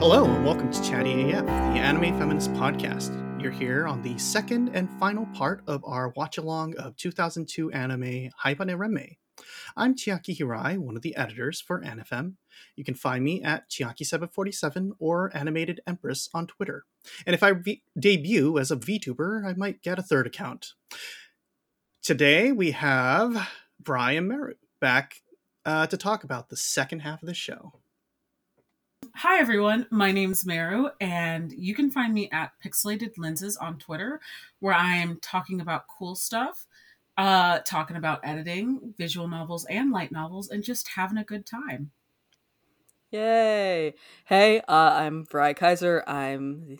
Hello, and welcome to Chatty AF, the anime feminist podcast. You're here on the second and final part of our watch along of 2002 anime Haibane Renmei. I'm Chiaki Hirai, one of the editors for AniFem. You can find me at Chiaki747 or Animated Empress on Twitter. And if I v- debut as a VTuber, I might get a third account. Today we have Brian Maru back uh, to talk about the second half of the show. Hi everyone, my name's Maru, and you can find me at Pixelated Lenses on Twitter, where I am talking about cool stuff, uh, talking about editing, visual novels, and light novels, and just having a good time. Yay! Hey, uh, I'm Vrai Kaiser. I'm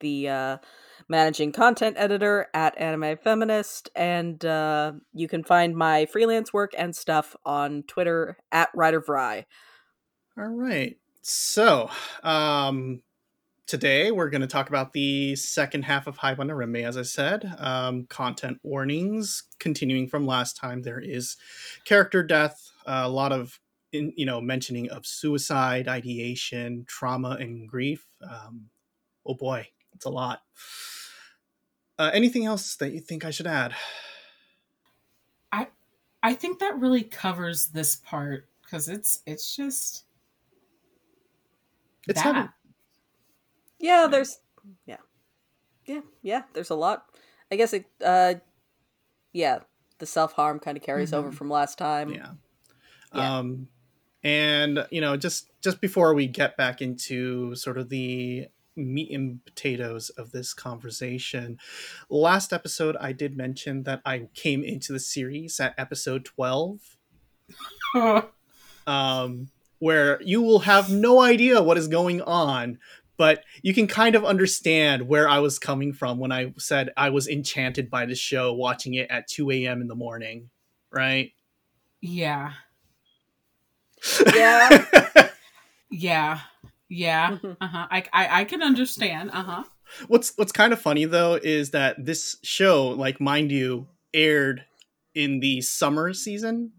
the uh, managing content editor at Anime Feminist, and uh, you can find my freelance work and stuff on Twitter at Writer WriterVrai. All right. So, um, today we're going to talk about the second half of Haibane Renmei, as I said. Um, content warnings continuing from last time. There is character death, uh, a lot of in, you know mentioning of suicide, ideation, trauma, and grief. Um, oh boy, it's a lot. Uh, anything else that you think I should add? I I think that really covers this part because it's it's just It's that. heavy. Yeah, there's yeah, yeah, yeah. There's a lot. I guess it. Uh, yeah, the self harm kind of carries over Mhm. from last time. yeah. Yeah. Um, and you know, just just before we get back into sort of the meat and potatoes of this conversation, last episode I did mention that I came into the series at episode twelve, um, where you will have no idea what is going on. But you can kind of understand where I was coming from when I said I was enchanted by the show, watching it at 2 a.m. in the morning, right? yeah, Yeah. yeah, yeah. Uh huh. I, I I can understand. Uh huh. what's what's kind of funny though is that this show, like mind you, aired in the summer season,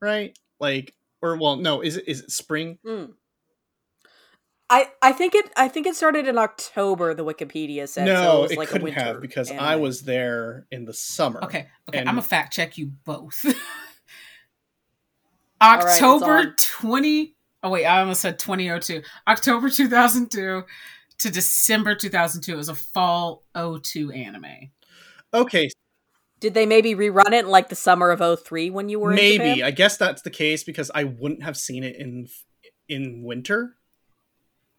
right? Like, or well, no, is it is it spring? Mm. I I think it I think it started in October. The Wikipedia said so no, it was it like couldn't winter have because I was there in the summer. Okay, okay. And- I'm gonna fact check you both. October on. twenty. Oh wait, I almost said 2002. October 2002 to December 2002. It was a fall 02 anime. Okay, Did they maybe rerun it in like the summer of 03 when you were in maybe I guess that's the case because I wouldn't have seen it in in winter.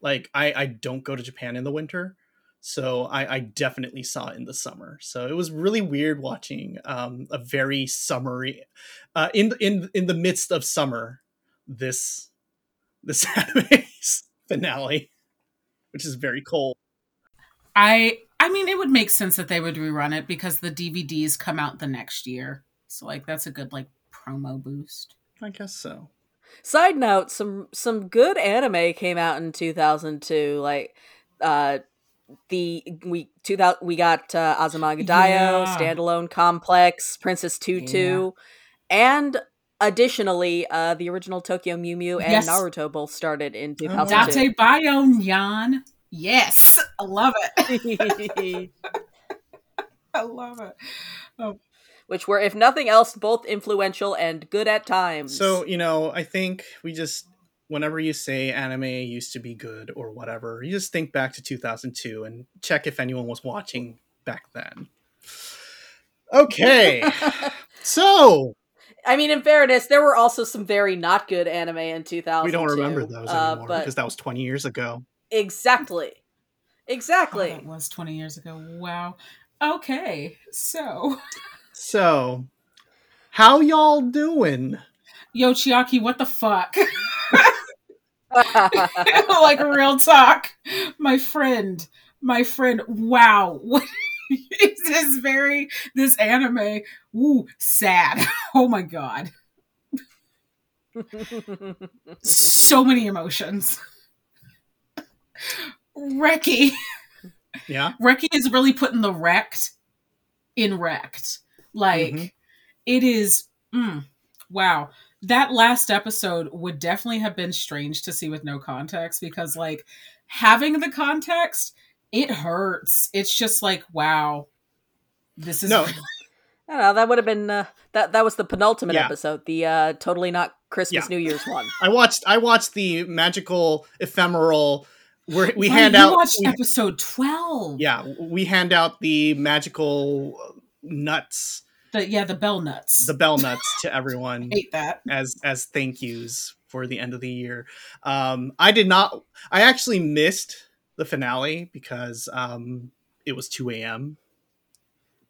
Like I I don't go to Japan in the winter, so I I definitely saw it in the summer. So it was really weird watching um a very summery uh in in in the midst of summer this this anime's finale, which is very cold. I I mean, it would make sense that they would rerun it because the DVDs come out the next year. So like that's a good like promo boost. I guess so. Side note, some some good anime came out in 2002 like uh the we 2000 we got uh, Azumanga Daioh, Yeah. standalone complex, Princess Tutu, and additionally uh the original Tokyo Mew Mew and Yes. Naruto both started in Oh. 2002. Date Bio Nyan. Yes, I love it. I love it. Which were if nothing else both influential and good at times. So, you know, I think we just whenever you say anime used to be good or whatever, you just think back to 2002 and check if anyone was watching back then. Okay. so, I mean, in fairness, there were also some very not good anime in 2000. we don't remember those uh, anymore but because that was 20 years ago. Exactly, Oh, exactly. that was 20 years ago. Wow. Okay, so So, how y'all doing? Yo Chiaki, what the fuck? like real talk. My friend, my friend. Wow. this is very this anime? Ooh, sad. Oh my god. So many emotions. Reki. Yeah. Reki is really putting the wrecked in wrecked. Like Mhm. it is mm, wow. That last episode would definitely have been strange to see with no context because like having the context, it hurts. It's just like, wow, this is No. I don't know. That would have been uh, that. That was the penultimate Yeah. episode. The uh, totally not Christmas Yeah. New Year's one. I watched I watched the magical ephemeral where we Right, hand you out watched we- episode twelve. yeah we hand out the magical nuts the yeah the bell nuts. the bell nuts to everyone hate that. as as thank yous for the end of the year um i did not i actually missed the finale because um it was 2 a.m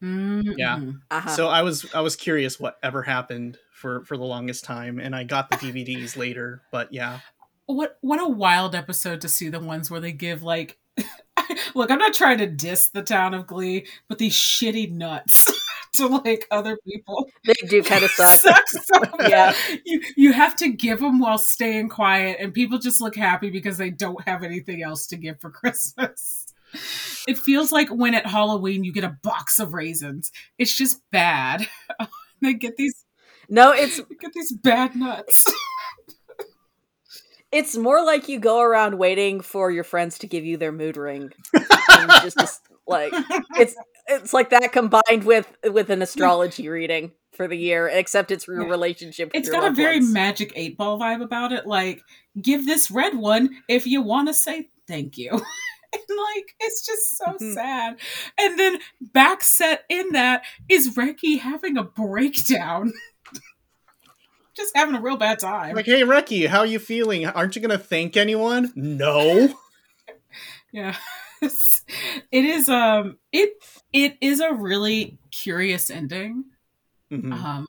Yeah. Mhm. Uh-huh. so i was i was curious what ever happened for for the longest time and i got the dvds later but yeah What what a wild episode to see the ones where they give like look, I'm not trying to diss the town of Glie, but these shitty nuts to like other people. they do kind of suck. Sucks so Yeah. You you have to give them while staying quiet, and people just look happy because they don't have anything else to give for Christmas. It feels like when at Halloween you get a box of raisins. It's just bad. they get these No, it's get these bad nuts. It's more like you go around waiting for your friends to give you their mood ring. Just, just like it's it's like that combined with with an astrology reading for the year, except it's your Yeah. relationship. With it's got a very ones. magic eight ball vibe about it. Like, give this red one if you want to say thank you. and like, it's just so Mhm. sad. And then back set in that is Reki having a breakdown. just having a real bad time. like hey Reki, how are you feeling aren't you gonna thank anyone no yeah. It's- it is um it it is a really curious ending. Mhm. Um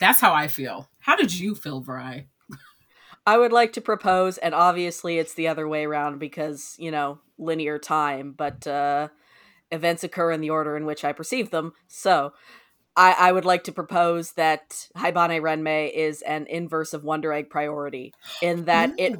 that's how I feel. How did you feel, Vrai? I would like to propose, and obviously it's the other way around because, you know, linear time, but uh, events occur in the order in which I perceive them. So I, I would like to propose that Haibane Renmei is an inverse of Wonder Egg priority, in that it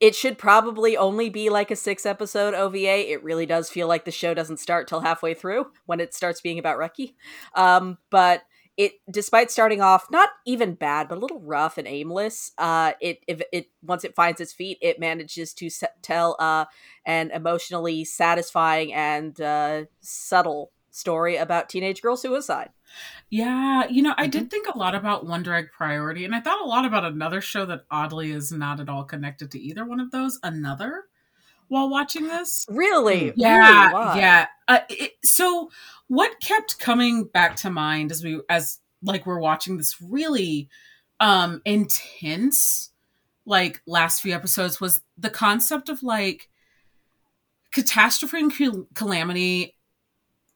it should probably only be like a six episode OVA. It really does feel like the show doesn't start till halfway through when it starts being about Reki. Um, but it, despite starting off not even bad, but a little rough and aimless, uh, it if it once it finds its feet, it manages to se- tell uh, an emotionally satisfying and uh, subtle story about teenage girl suicide. Yeah, you know, I Mm-hmm. did think a lot about Wonder Egg Priority, and I thought a lot about another show that oddly is not at all connected to either one of those. Another, while watching this, Really, yeah, Really? Yeah. Uh, it, so, what kept coming back to mind as we, as like we're watching this really um intense, like last few episodes, was the concept of like catastrophe and cal- calamity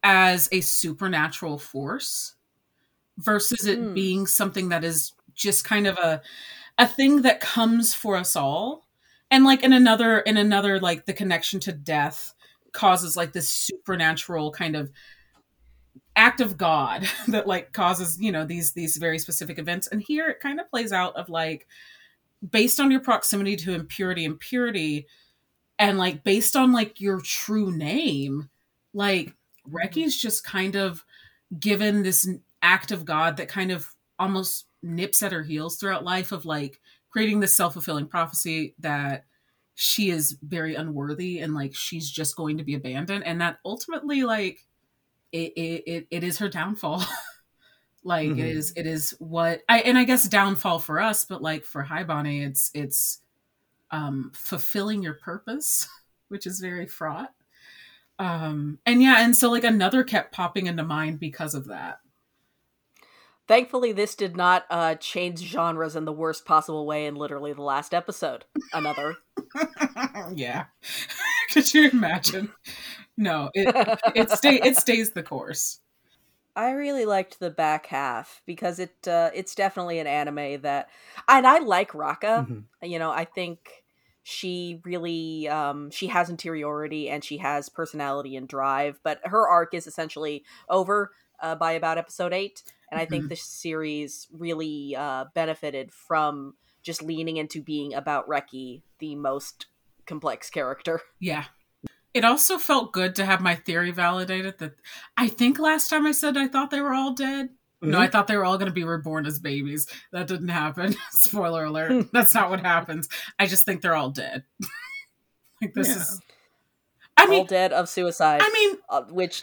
as a supernatural force versus it Hmm. being something that is just kind of a a thing that comes for us all and like in another in another like the connection to death causes like this supernatural kind of act of god that like causes you know these these very specific events and here it kind of plays out of like based on your proximity to impurity and purity and like based on like your true name like Reki's just kind of given this act of God that kind of almost nips at her heels throughout life of like creating this self-fulfilling prophecy that she is very unworthy and like she's just going to be abandoned. And that ultimately like it it, it, is her downfall. Like Mhm. it is it is what i and i guess downfall for us but like for Haibane it's it's um fulfilling your purpose which is very fraught um and yeah and so like another kept popping into mind because of that Thankfully, this did not uh, change genres in the worst possible way in literally the last episode. Another. yeah could you imagine no it it stay it stays the course I really liked the back half because it uh, it's definitely an anime that, and I like Raka. Mhm. You know, I think she really um, she has interiority and she has personality and drive, but her arc is essentially over uh, by about episode eight, and I think Mhm. the series really uh, benefited from just leaning into being about Reki, the most complex character. yeah it also felt good to have my theory validated that i think last time i said i thought they were all dead no Mhm. i thought they were all going to be reborn as babies that didn't happen spoiler alert that's not what happens i just think they're all dead Like this Yeah. is. I all mean, dead of suicide. I mean, uh, which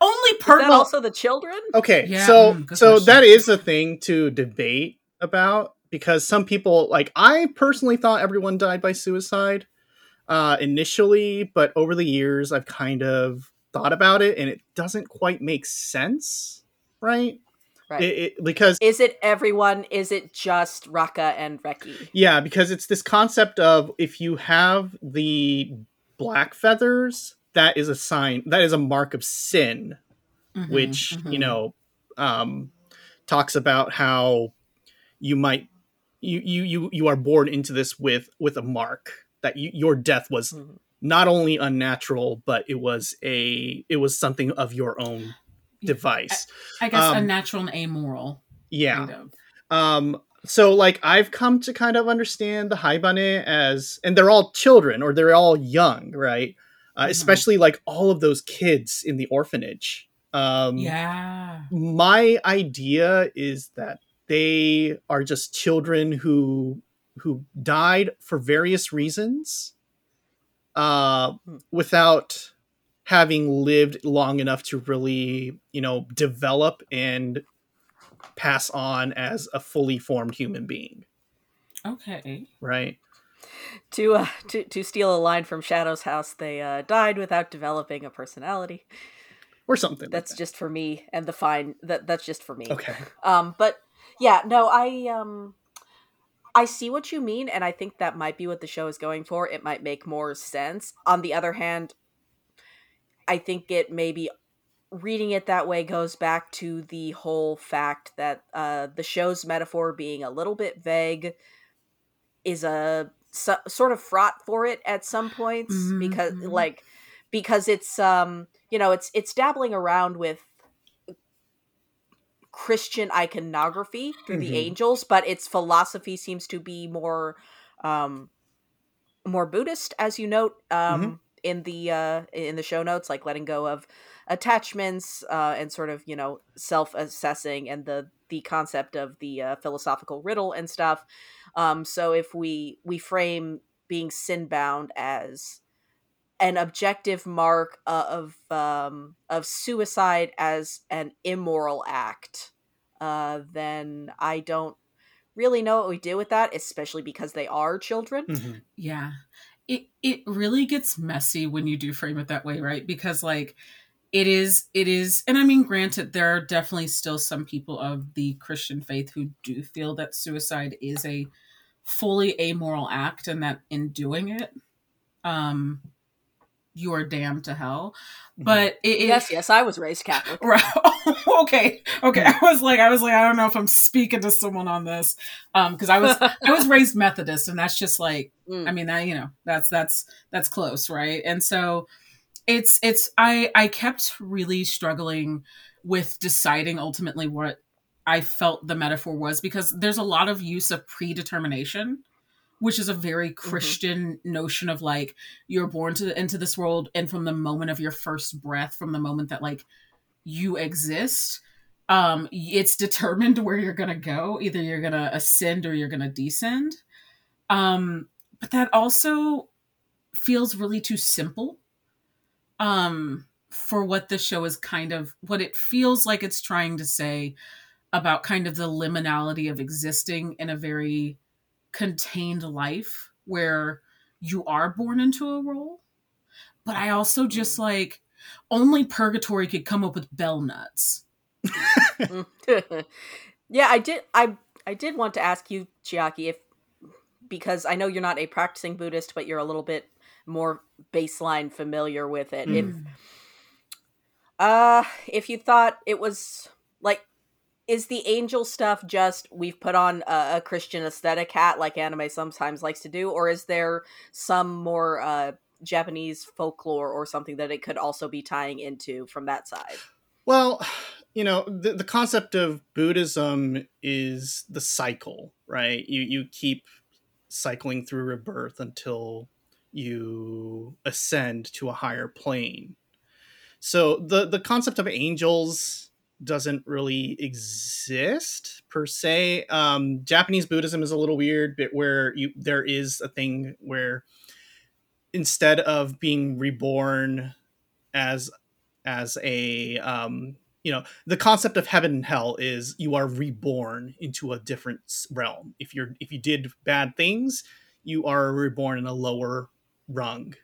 only is per also the children? Okay, Yeah, so mm, so question. that is a thing to debate about because some people like I personally thought everyone died by suicide uh initially, but over the years I've kind of thought about it and it doesn't quite make sense, right? Right. It, it, because Is it everyone? Is it just Raka and Reki? yeah, because it's this concept of if you have the black feathers, that is a sign that is a mark of sin Mhm, which mhm. you know um, talks about how you might you you you you are born into this with with a mark that you, your death was Mhm. not only unnatural but it was a it was something of your own device I guess um, unnatural and amoral. yeah Kind of. um so like i've come to kind of understand the haibane as and they're all children or they're all young right uh, Mhm. especially like all of those kids in the orphanage um Yeah. my idea is that they are just children who who died for various reasons uh Hmm. without having lived long enough to really you know develop and pass on as a fully formed human being Okay. right To uh, to to steal a line from Shadow's house, they uh, died without developing a personality. or something That's like just for me, and the fine that that's just for me. okay Um, but yeah, no, I um, I see what you mean, and I think that might be what the show is going for. It might make more sense. On the other hand, I think it maybe reading it that way goes back to the whole fact that uh, the show's metaphor being a little bit vague is a so, sort of fraught for it at some points Mhm, because mhm. like because it's um you know it's it's dabbling around with Christian iconography through Mhm. the angels, but its philosophy seems to be more um more Buddhist, as you note um in the uh in the show notes, like letting go of attachments uh and sort of, you know, self-assessing and the the concept of the uh, philosophical riddle and stuff. Um so if we we frame being sin bound as an objective mark uh, of um, of suicide as an immoral act, uh, then I don't really know what we do with that, especially because they are children. Mhm. Yeah. It it really gets messy when you do frame it that way, right? Because like it is it is and I mean granted there are definitely still some people of the Christian faith who do feel that suicide is a fully amoral act and that in doing it um you are damned to hell. But it, it Yes, yes, I was raised Catholic. Right. okay. Okay. I was like, I was like, I don't know if I'm speaking to someone on this, um, because I was, I was raised Methodist, and that's just like, Mm. I mean, that you know, that's that's that's close, right? And so, it's it's I I kept really struggling with deciding ultimately what I felt the metaphor was because there's a lot of use of predetermination which is a very Christian notion of like you're born to into this world, and from the moment of your first breath, from the moment that like you exist, um, it's determined where you're gonna go. Either you're gonna ascend or you're gonna descend. Um, but that also feels really too simple. Um, for what the show is kind of what it feels like it's trying to say about kind of the liminality of existing in a very contained life where you are born into a role. But I also just like only purgatory could come up with bell nuts. yeah, I did. I I did want to ask you, Chiaki, if because I know you're not a practicing Buddhist, but you're a little bit more baseline familiar with it. If Mm. uh, if you thought it was like, is the angel stuff just we've put on a, a Christian aesthetic hat like anime sometimes likes to do, or is there some more uh Japanese folklore or something that it could also be tying into from that side? Well, you know, the, the concept of Buddhism is the cycle, right? You you keep cycling through rebirth until you ascend to a higher plane. So the the concept of angels doesn't really exist per se. Um, Japanese Buddhism is a little weird, but where you there is a thing where instead of being reborn as as a um you know the concept of heaven and hell is you are reborn into a different realm if you're if you did bad things you are reborn in a lower rung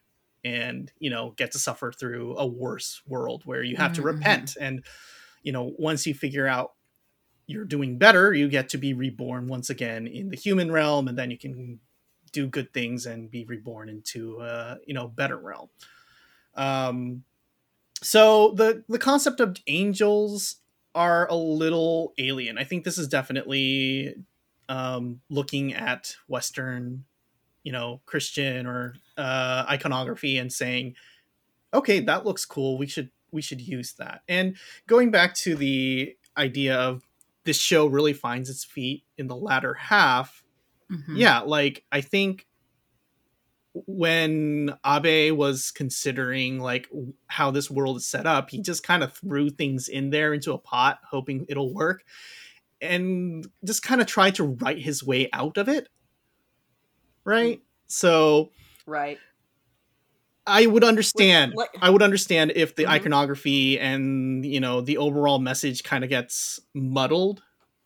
and you know get to suffer through a worse world where you have mm-hmm. to repent and you know once you figure out you're doing better you get to be reborn once again in the human realm and then you can do good things and be reborn into a you know better realm um so the the concept of angels are a little alien. I think this is definitely um, looking at Western, you know, Christian or uh, iconography and saying, okay, that looks cool. We should we should use that. And going back to the idea of this show really finds its feet in the latter half. Mm-hmm. Yeah, like I think when Abe was considering like how this world is set up, he just kind of threw things in there into a pot, hoping it'll work, and just kind of tried to write his way out of it. Right. So. Right. I would understand. What, what? I would understand if the mm-hmm. iconography and you know the overall message kind of gets muddled,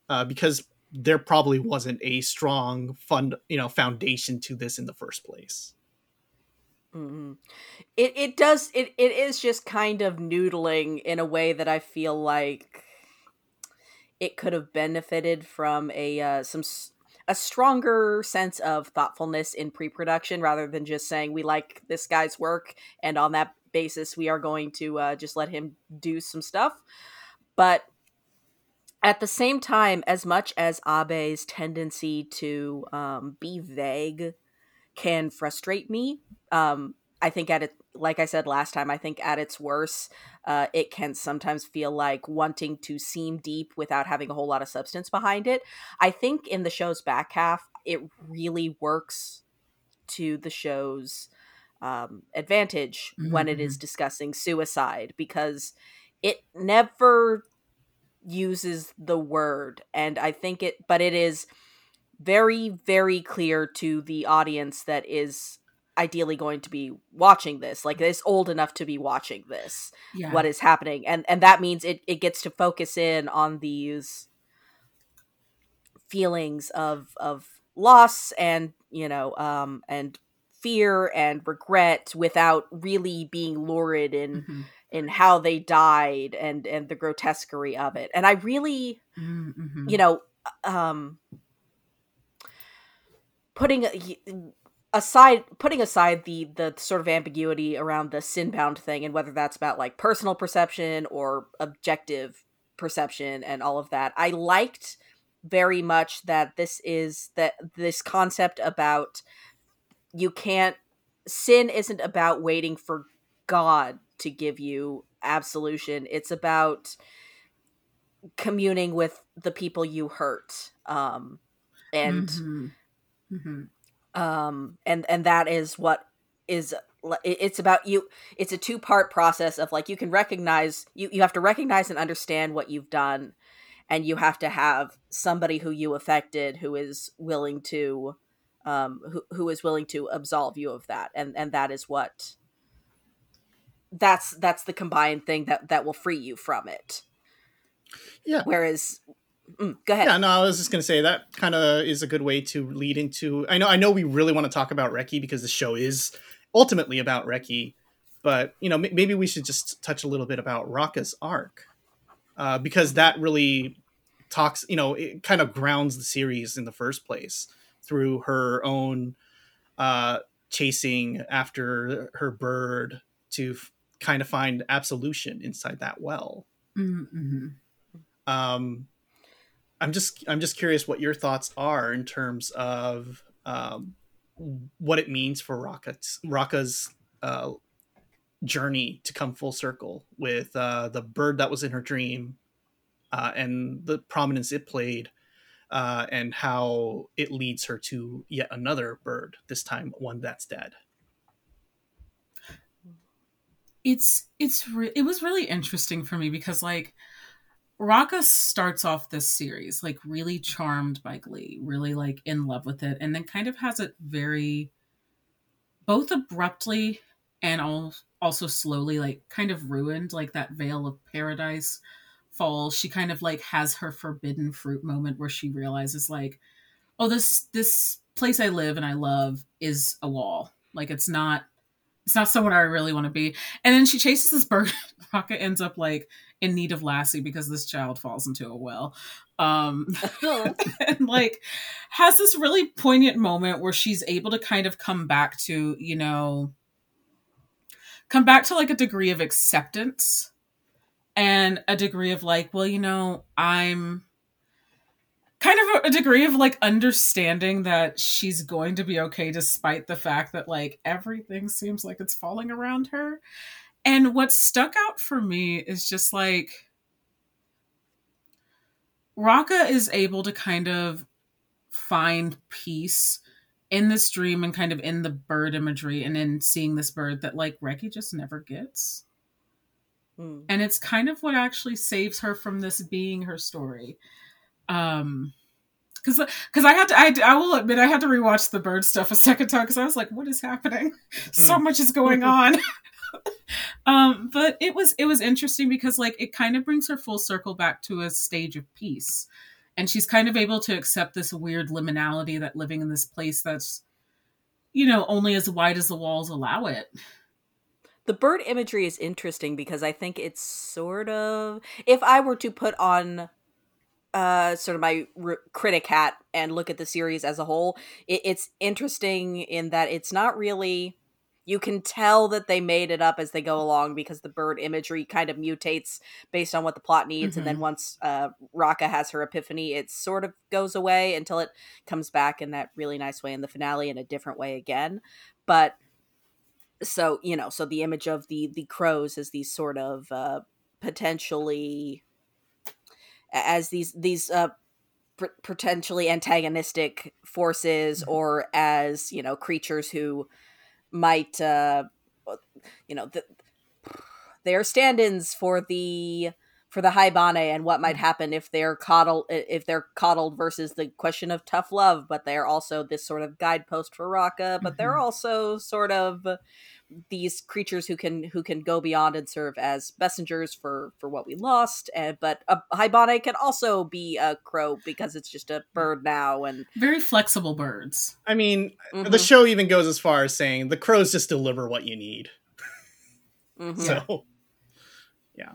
uh, because there probably wasn't a strong fund, you know, foundation to this in the first place. Mm-hmm. It it does it it is just kind of noodling in a way that I feel like it could have benefited from a uh, some a stronger sense of thoughtfulness in pre-production rather than just saying we like this guy's work and on that basis we are going to uh, just let him do some stuff. But at the same time, as much as Abe's tendency to um, be vague can frustrate me. Um, I think at it, like I said last time, I think at its worst, uh, it can sometimes feel like wanting to seem deep without having a whole lot of substance behind it. I think in the show's back half, it really works to the show's um, advantage mm-hmm. when it is mm-hmm. discussing suicide because it never uses the word, and I think it, but it is very very clear to the audience that is ideally going to be watching this like it's old enough to be watching this yeah. what is happening and and that means it, it gets to focus in on these feelings of of loss and you know um and fear and regret without really being lurid in mm-hmm. in how they died and and the grotesquerie of it and i really mm-hmm. you know um putting aside putting aside the the sort of ambiguity around the sin bound thing and whether that's about like personal perception or objective perception and all of that i liked very much that this is that this concept about you can't sin isn't about waiting for god to give you absolution it's about communing with the people you hurt um and mm-hmm. Mm-hmm. Um, and and that is what is it's about you it's a two part process of like you can recognize you you have to recognize and understand what you've done and you have to have somebody who you affected who is willing to um who, who is willing to absolve you of that and and that is what that's that's the combined thing that that will free you from it. Yeah. Whereas Mm, go ahead. Yeah, no, I was just gonna say that kind of is a good way to lead into. I know, I know, we really want to talk about Reki because the show is ultimately about Reki, but you know, m- maybe we should just touch a little bit about Raka's arc uh, because that really talks. You know, it kind of grounds the series in the first place through her own uh, chasing after her bird to f- kind of find absolution inside that well. Mm-hmm. Um, I'm just I'm just curious what your thoughts are in terms of um, what it means for Raka's Raka's uh, journey to come full circle with uh, the bird that was in her dream uh, and the prominence it played uh, and how it leads her to yet another bird this time one that's dead. It's it's re- it was really interesting for me because like Raka starts off this series like really charmed by Glie, really like in love with it, and then kind of has it very both abruptly and also slowly like kind of ruined like that veil of paradise falls. She kind of like has her forbidden fruit moment where she realizes like oh this this place i live and i love is a wall. Like it's not it's not someone i really want to be. And then she chases this bird. Raka ends up like in need of lassie because this child falls into a well. Um and like has this really poignant moment where she's able to kind of come back to you know come back to like a degree of acceptance and a degree of like well you know i'm kind of a, a, degree of like understanding that she's going to be okay despite the fact that like everything seems like it's falling around her and what stuck out for me is just like Raka is able to kind of find peace in this dream and kind of in the bird imagery and in seeing this bird that like Reki just never gets. Mm. And it's kind of what actually saves her from this being her story. Um because because I had to I, I will admit I had to rewatch the bird stuff a second time because I was like, what is happening? Mm. so much is going on. um, but it was it was interesting because like it kind of brings her full circle back to a stage of peace, and she's kind of able to accept this weird liminality that living in this place that's, you know, only as wide as the walls allow it. The bird imagery is interesting because I think it's sort of if I were to put on uh sort of my r- critic hat and look at the series as a whole it, it's interesting in that it's not really you can tell that they made it up as they go along because the bird imagery kind of mutates based on what the plot needs mm-hmm. and then mm-hmm. once uh, Raka has her epiphany it sort of goes away until it comes back in that really nice way in the finale in a different way again but so you know so the image of the the crows as these sort of uh potentially as these these uh potentially antagonistic forces mm-hmm. or as you know creatures who might uh you know the, they are stand-ins for the for the Haibane and what might happen if they're coddled if they're coddled versus the question of tough love but they're also this sort of guidepost for Raka but mm-hmm. they're also sort of these creatures who can who can go beyond and serve as messengers for for what we lost and but a Haibane can also be a crow because it's just a bird now and very flexible birds. I mean mm-hmm. the show even goes as far as saying the crows just deliver what you need. Mm-hmm. so yeah.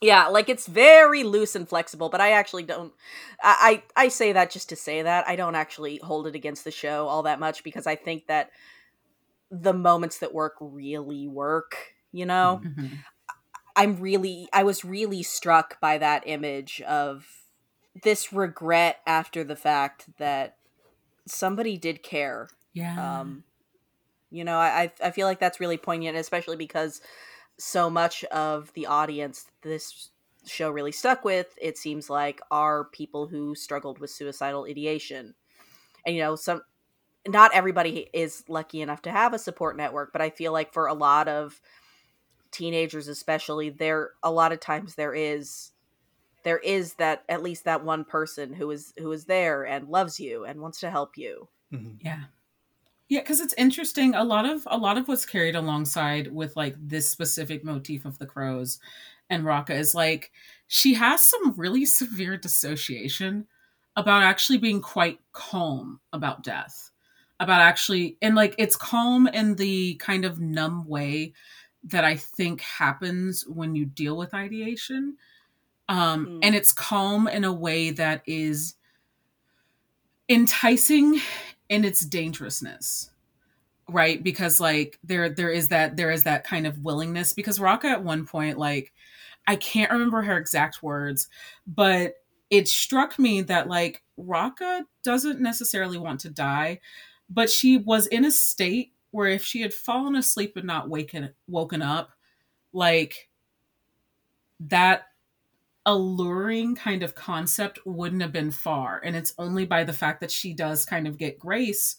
Yeah like it's very loose and flexible but i actually don't I, I i say that just to say that i don't actually hold it against the show all that much because i think that the moments that work really work, you know? Mm-hmm. I'm really I was really struck by that image of this regret after the fact that somebody did care. Yeah. Um you know, I I feel like that's really poignant, especially because so much of the audience this show really stuck with, it seems like, are people who struggled with suicidal ideation. And you know, some not everybody is lucky enough to have a support network, but I feel like for a lot of teenagers especially there a lot of times there is there is that at least that one person who is who is there and loves you and wants to help you. Mm-hmm. Yeah. Yeah, because it's interesting. A lot of a lot of what's carried alongside with like this specific motif of the crows and Raka is like she has some really severe dissociation about actually being quite calm about death about actually and like it's calm in the kind of numb way that I think happens when you deal with ideation. Um, mm. And it's calm in a way that is enticing in its dangerousness right because like there there is that there is that kind of willingness because Raka at one point like I can't remember her exact words but it struck me that like Raka doesn't necessarily want to die but she was in a state where if she had fallen asleep and not waken woken up like that alluring kind of concept wouldn't have been far. And it's only by the fact that she does kind of get grace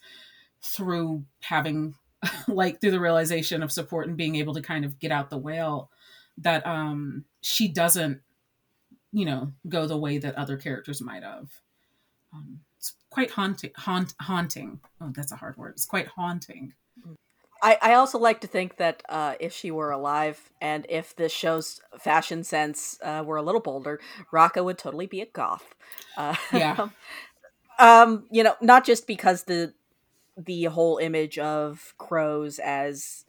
through having like through the realization of support and being able to kind of get out the whale that um she doesn't you know go the way that other characters might have. Um, it's quite haunting. Haunt, haunting. Oh, that's a hard word. It's quite haunting. I, I also like to think that uh, if she were alive and if this show's fashion sense uh, were a little bolder, Raka would totally be a goth. Uh, Yeah. um, you know, not just because the the whole image of crows as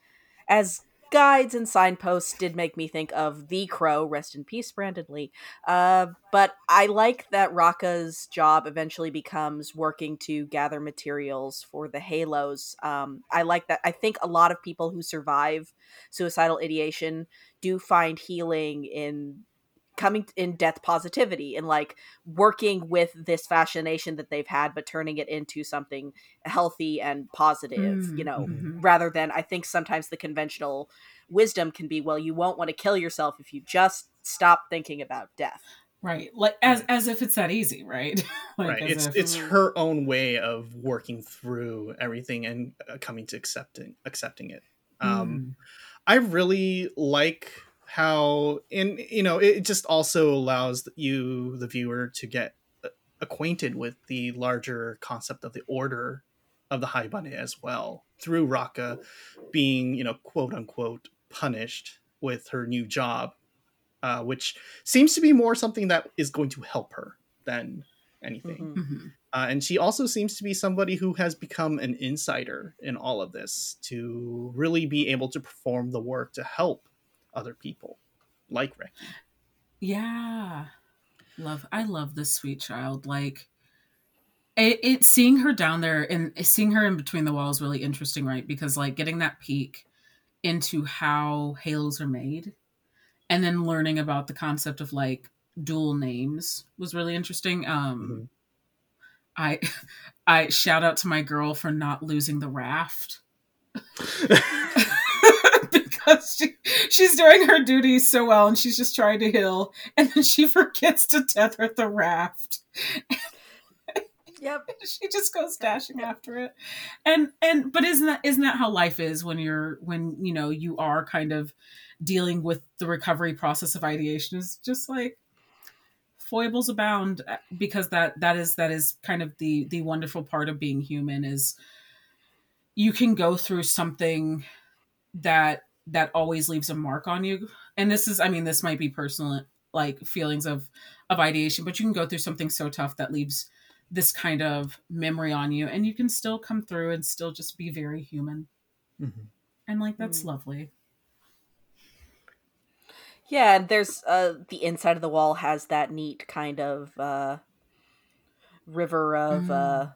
as guides and signposts did make me think of the crow rest in peace brandon lee. Uh, but i like that raka's job eventually becomes working to gather materials for the halos. Um, i like that i think a lot of people who survive suicidal ideation do find healing in coming in death positivity and like working with this fascination that they've had but turning it into something healthy and positive Mm, you know mhm. rather than i think sometimes the conventional wisdom can be well you won't want to kill yourself if you just stop thinking about death Right. Like as as if it's that easy, right? like right. It's if- it's her own way of working through everything and uh, coming to accepting accepting it. Um, Mm. I really like how, and you know, it just also allows you, the viewer, to get acquainted with the larger concept of the order of the Haibane as well through Raka being, you know, quote unquote punished with her new job, uh, which seems to be more something that is going to help her than anything. Mhm. Mhm. Uh, and she also seems to be somebody who has become an insider in all of this to really be able to perform the work to help other people, like Rick. Yeah. Love I love this sweet child. Like it, it seeing her down there and seeing her in between the walls really interesting, right? Because like getting that peek into how halos are made and then learning about the concept of like dual names was really interesting. Um I I shout out to my girl for not losing the raft. because she, she's doing her duty so well and she's just trying to heal. And then she forgets to tether the raft. Yep. She just goes dashing after it. And and but isn't that isn't that how life is when you're when you know you are kind of dealing with the recovery process of ideation is just like foibles abound uh, because that that is that is kind of the the wonderful part of being human is you can go through something that that always leaves a mark on you and this is i mean this might be personal like feelings of of ideation but you can go through something so tough that leaves this kind of memory on you and you can still come through and still just be very human Mhm. and like that's Mm. lovely Yeah, and there's uh the inside of the wall has that neat kind of uh river of uh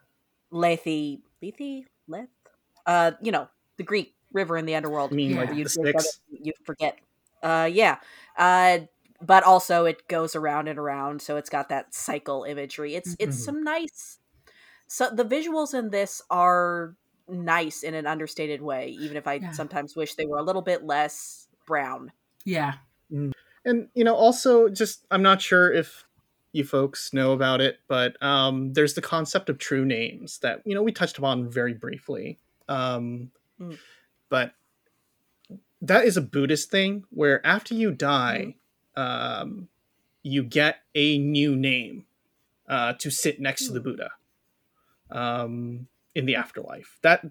Lethe Lethe Leth? Uh you know, the Greek river in the underworld I mean, Yeah. like where you the Styx. you forget. Uh yeah. Uh but also it goes around and around, so it's got that cycle imagery. It's it's Mhm. some nice so the visuals in this are nice in an understated way, even if I Yeah. sometimes wish they were a little bit less brown. yeah And you know, also just I'm not sure if you folks know about it, but um, there's the concept of true names that you know we touched upon very briefly. Um, Mm. But that is a Buddhist thing where after you die, um, you get a new name uh, to sit next to the Hmm. Buddha um, in the afterlife. That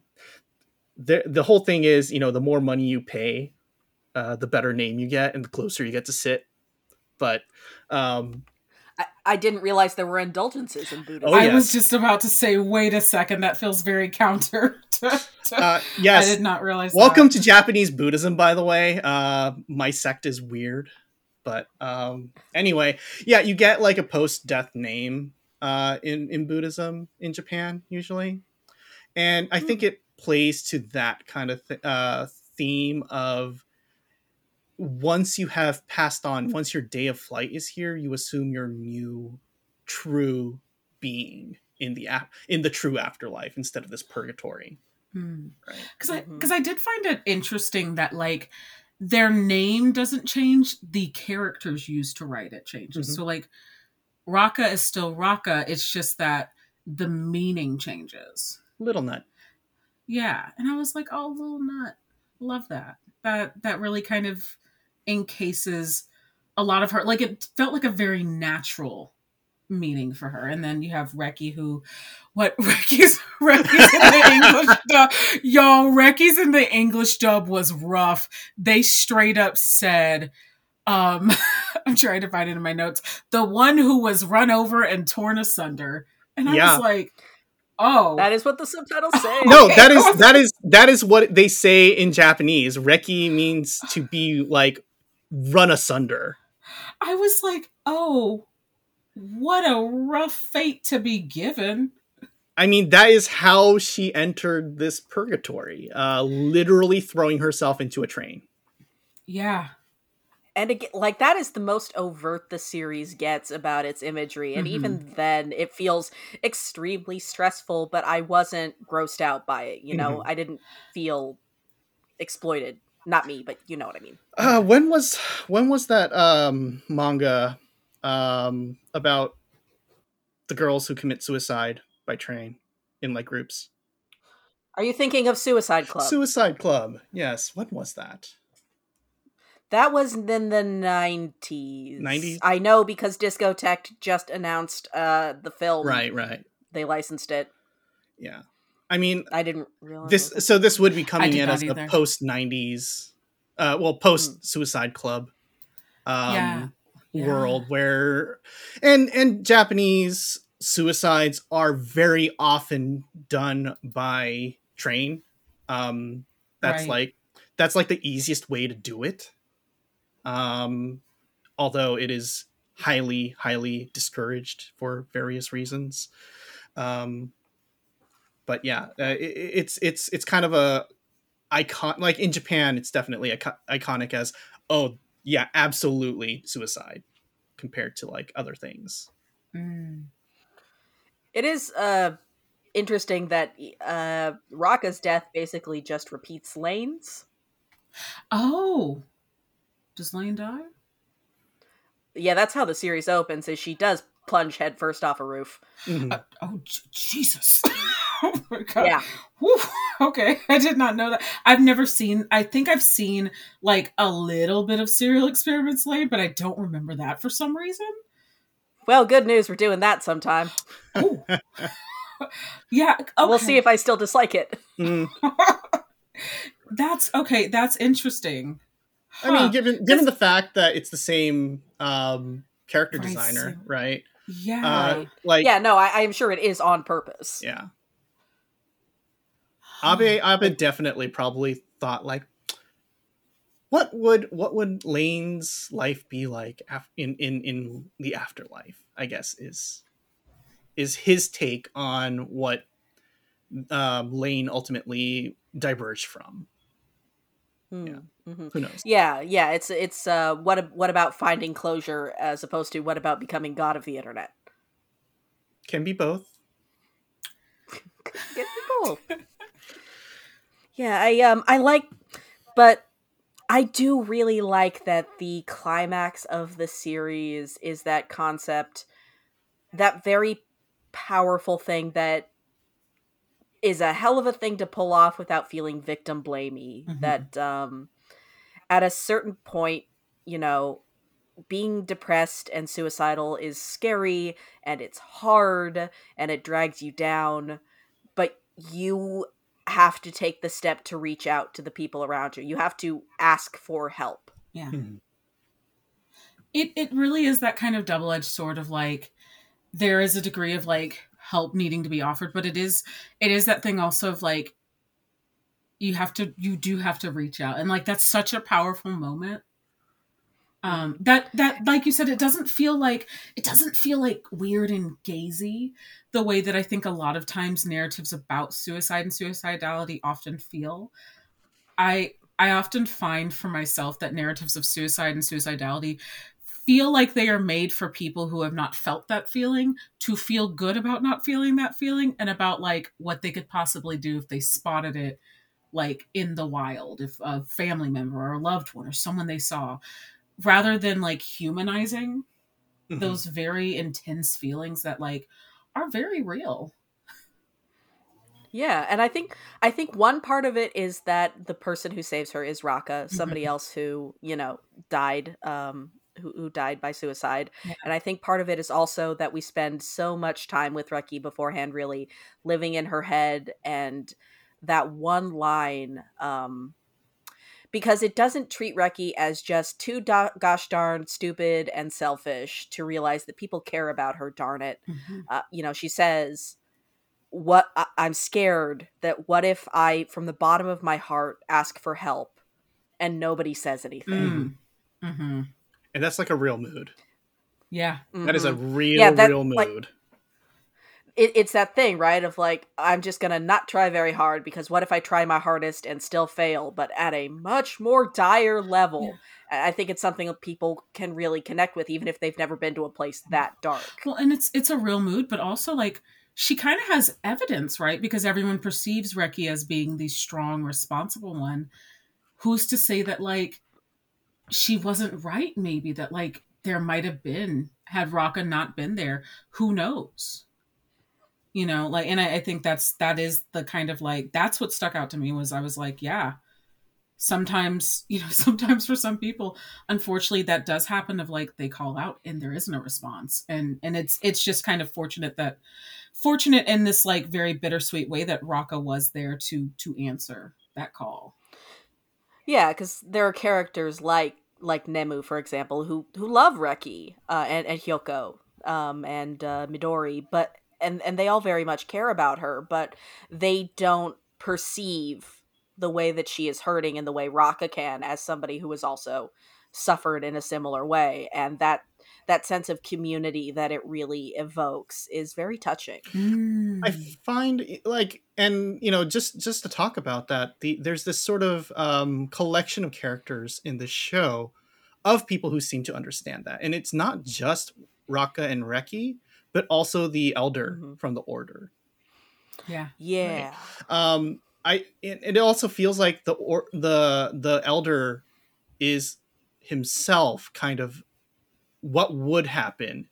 the the whole thing is, you know, the more money you pay, uh, the better name you get, and the closer you get to sit. But um, I, I didn't realize there were indulgences in Buddhism. Oh, i was just about to say wait a second that feels very counter to, to- uh, i did not realize welcome that. to Japanese Buddhism. By the way, uh, my sect is weird, but um, anyway, yeah, you get like a post-death name uh, in in Buddhism in Japan usually, and I think it plays to that kind of th- uh, theme of once you have passed on, once your day of flight is here, you assume your new true being in the ap- in the true afterlife instead of this purgatory. Hmm. Right. because I Mhm. because I did find it interesting that like their name doesn't change, the characters used to write it changes. Mhm. So like Raka is still Raka. It's just that the meaning changes. Little nut. Yeah, and I was like, oh, little nut, love that. That that really kind of encases a lot of her. Like it felt like a very natural meaning for her. And then you have Reki who what Reki's Reki's in the English dub. Y'all, Reki's in the English dub was rough. They straight up said um I'm trying to find it in my notes. The one who was run over and torn asunder. And I Yeah. was like, oh That is what the subtitles say. No, Okay. that is that is that is what they say in Japanese. Reki means to be like run asunder. I was like, oh, what a rough fate to be given. I mean, that is how she entered this purgatory, uh, literally throwing herself into a train. Yeah. And again, like that is the most overt the series gets about its imagery, and even then, it feels extremely stressful. But I wasn't grossed out by it. You know, I didn't feel exploited. Not me, but you know what I mean. Uh, when was when was that um, manga um, about the girls who commit suicide by train in like groups? Are you thinking of Suicide Club? Suicide Club. Yes. When was that? that was in the nineties. 90s? I know because Discotek just announced uh the film. Right. Right. They licensed it. Yeah. I mean, I didn't realize this so this would be coming did in not as either. a post 90s uh well post suicide club um Yeah. Yeah. world where and and japanese suicides are very often done by train um that's Right. like that's like the easiest way to do it um although it is highly highly discouraged for various reasons um but yeah uh, it, it's it's it's kind of a icon like in japan it's definitely ico- iconic as oh yeah absolutely suicide compared to like other things Mm. It is uh interesting that uh Rakka's death basically just repeats Lain's. Oh. Does Lain die? Yeah, that's how the series opens. Is she does plunge headfirst off a roof. Mhm. Uh, oh, J- Jesus. oh my God. Yeah, Whew. Okay, I did not know that. I've never seen. I think I've seen like a little bit of serial experiments Lain, but I don't remember that for some reason. well, good news. We're doing that sometime. Oh, yeah. Okay. We'll see if I still dislike it. Mm. that's okay. That's interesting. i mean given given the fact that it's the same um character designer right yeah. uh like yeah, no, I, I'm sure it is on purpose. yeah Huh. Abe abe definitely probably thought like what would what would Lain's life be like af- in in in the afterlife i guess is is his take on what um, Lain ultimately diverged from Hmm, Yeah. mhm. who knows Yeah, yeah. It's it's uh, what what about finding closure as opposed to what about becoming god of the internet? can be both Get people. yeah, I um I like, but I do really like that the climax of the series is that concept, that very powerful thing that is a hell of a thing to pull off without feeling victim blamey. Mhm. That um, at a certain point, you know, being depressed and suicidal is scary and it's hard and it drags you down, but you have to take the step to reach out to the people around you. You have to ask for help. Yeah. Mhm. it it really is that kind of double-edged sword of like there is a degree of like help needing to be offered but it is it is that thing also of like you have to you do have to reach out and like that's such a powerful moment um that that like you said it doesn't feel like it doesn't feel like weird and gazy the way that i think a lot of times narratives about suicide and suicidality often feel. I i often find for myself that narratives of suicide and suicidality feel like they are made for people who have not felt that feeling to feel good about not feeling that feeling and about like what they could possibly do if they spotted it like in the wild if a family member or a loved one or someone they saw rather than like humanizing Mhm. those very intense feelings that like are very real Yeah, and I think I think one part of it is that the person who saves her is Rakka, somebody Mm-hmm. else who, you know, died um who, who died by suicide. Yeah. And I think part of it is also that we spend so much time with Reki beforehand, really living in her head and that one line. Um, because it doesn't treat Reki as just too do- gosh darn stupid and selfish to realize that people care about her. Darn it, Mhm. uh, you know. She says, "What I- I'm scared that what if I, from the bottom of my heart, ask for help, and nobody says anything." Mm. hmm And that's like a real mood. Yeah. That is a real, Yeah, that, real like- mood. It, it's that thing, right? Of like, I'm just gonna not try very hard because what if I try my hardest and still fail, but at a much more dire level? I I think it's something that people can really connect with, even if they've never been to a place that dark. Well, and it's it's a real mood, but also like she kind of has evidence, right? Because everyone perceives Reki as being the strong, responsible one. Who's to say that like she wasn't right? Maybe that like there might have been had Rakka not been there. Who knows? You know, like, and I, I think that's that is the kind of like that's what stuck out to me was I was like, yeah. Sometimes, you know, sometimes for some people, unfortunately that does happen of like they call out and there isn't a response and and it's it's just kind of fortunate that fortunate in this like very bittersweet way that Rakka was there to to answer that call Yeah, because there are characters like like Nemu, for example, who who love Reki uh, and and Hyoko um, and uh, Midori, but and and they all very much care about her, but they don't perceive the way that she is hurting in the way Rakka can as somebody who has also suffered in a similar way, and that that sense of community that it really evokes is very touching. I find like, and you know, just just to talk about that, the there's this sort of um, collection of characters in the show of people who seem to understand that, and it's not just Raka and Reki, but also the Elder Mhm. from the Order. yeah Yeah, um i it, it also feels like the or the the elder is himself kind of what would happen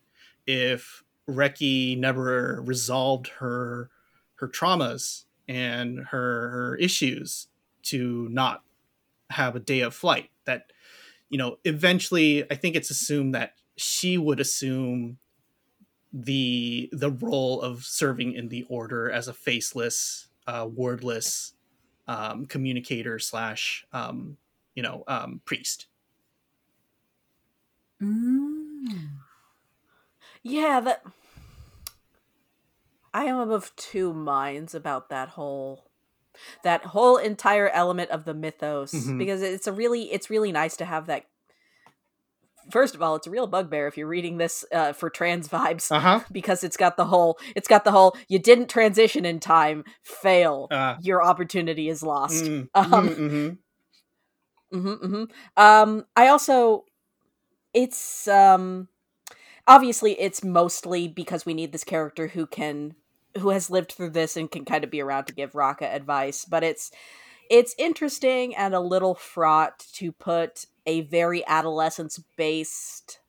if Reki never resolved her her traumas and her her issues to not have a day of flight that you know eventually i think it's assumed that she would assume the the role of serving in the order as a faceless uh, wordless um, communicator slash um, you know um, priest Mm. Yeah, that I am of two minds about that whole that whole entire element of the mythos Mhm. because it's a really it's really nice to have that First of all, it's a real bugbear if you're reading this uh, for trans vibes uh-huh because it's got the whole it's got the whole you didn't transition in time, fail. uh, Your opportunity is lost. mm, Um, mhm, mhm. Mm-hmm, mm-hmm. Um, I also, it's um, obviously it's mostly because we need this character who can, who has lived through this and can kind of be around to give Rakka advice. But it's, it's interesting and a little fraught to put a very adolescence based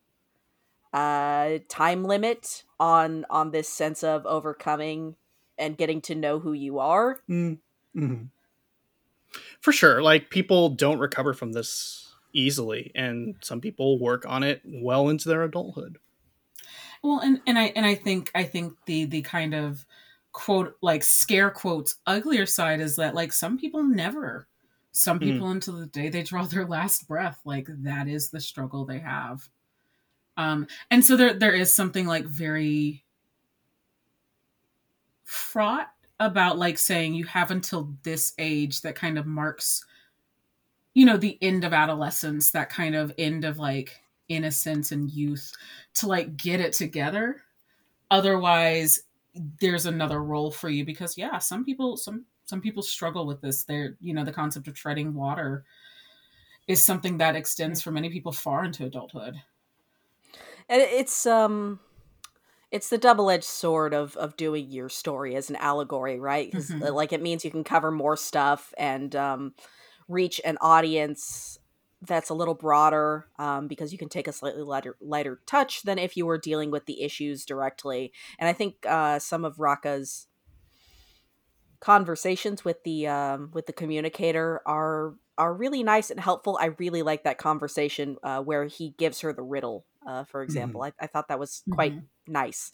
uh time limit on on this sense of overcoming and getting to know who you are Mm, mhm. for sure like people don't recover from this easily and some people work on it well into their adulthood Well, and and I and I think I think the the kind of quote like scare quotes uglier side is that like some people never some Mhm. people until the day they draw their last breath like that is the struggle they have um and so there there is something like very fraught about like saying you have until this age that kind of marks you know the end of adolescence that kind of end of like innocence and youth to like get it together otherwise there's another role for you because yeah some people some some people struggle with this. They're you know the concept of treading water is something that extends for many people far into adulthood. And it's um it's the double-edged sword of of doing your story as an allegory right? Mhm. uh, like it means you can cover more stuff and um reach an audience that's a little broader um, because you can take a slightly lighter lighter touch than if you were dealing with the issues directly. And i think uh some of Rakka's conversations with the um with the communicator are are really nice and helpful. I really like that conversation uh, where he gives her the riddle, uh, for example. I, I thought that was quite Mhm. nice.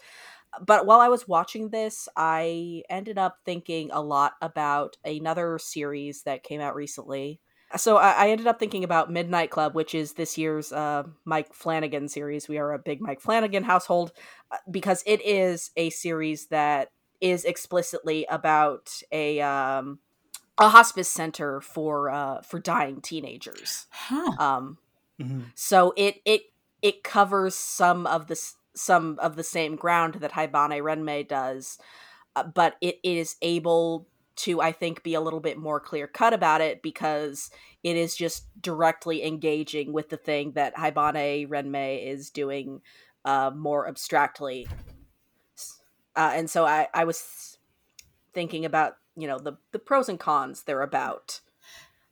But while I was watching this, I ended up thinking a lot about another series that came out recently. So I, I ended up thinking about Midnight Club, which is this year's uh, Mike Flanagan series. We are a big Mike Flanagan household uh, because it is a series that is explicitly about a um, a hospice center for uh, for dying teenagers. Huh. Um, Mhm. so it it it covers some of the some of the same ground that Haibane Renmei does, uh, but it is able to I think be a little bit more clear cut about it because it is just directly engaging with the thing that Haibane Renmei is doing uh, more abstractly. Uh, and so I I was thinking about you know the the pros and cons they're about.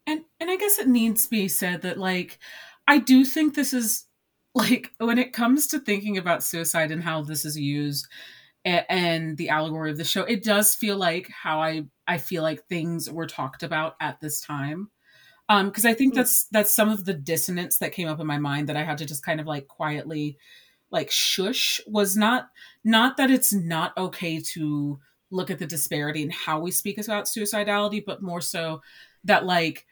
and and I guess it needs to be said that like I do think this is like when it comes to thinking about suicide and how this is used and the allegory of the show, it does feel like how I I feel like things were talked about at this time. Um, because I think Mm. that's that's some of the dissonance that came up in my mind that I had to just kind of like quietly like shush was not not that it's not okay to look at the disparity in how we speak about suicidality, but more so that like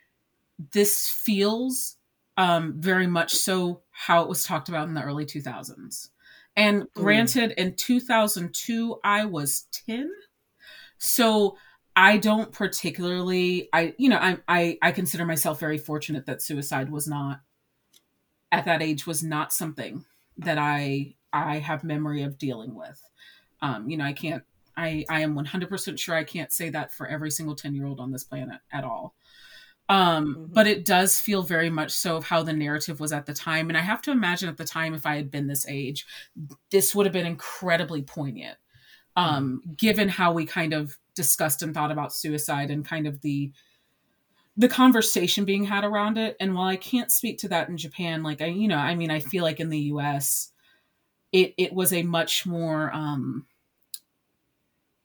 this feels um very much so how it was talked about in the early 2000s. And granted in 2002 I was 10. So I don't particularly I you know I I I consider myself very fortunate that suicide was not at that age was not something that I I have memory of dealing with. Um, you know, I can't I I am 100% sure I can't say that for every single 10-year-old on this planet at all. Um, Mhm. but it does feel very much so of how the narrative was at the time and I have to imagine at the time if I had been this age, this would have been incredibly poignant. Um, given how we kind of discussed and thought about suicide and kind of the the conversation being had around it. And while i can't speak to that in japan like i you know i mean i feel like in the us it it was a much more um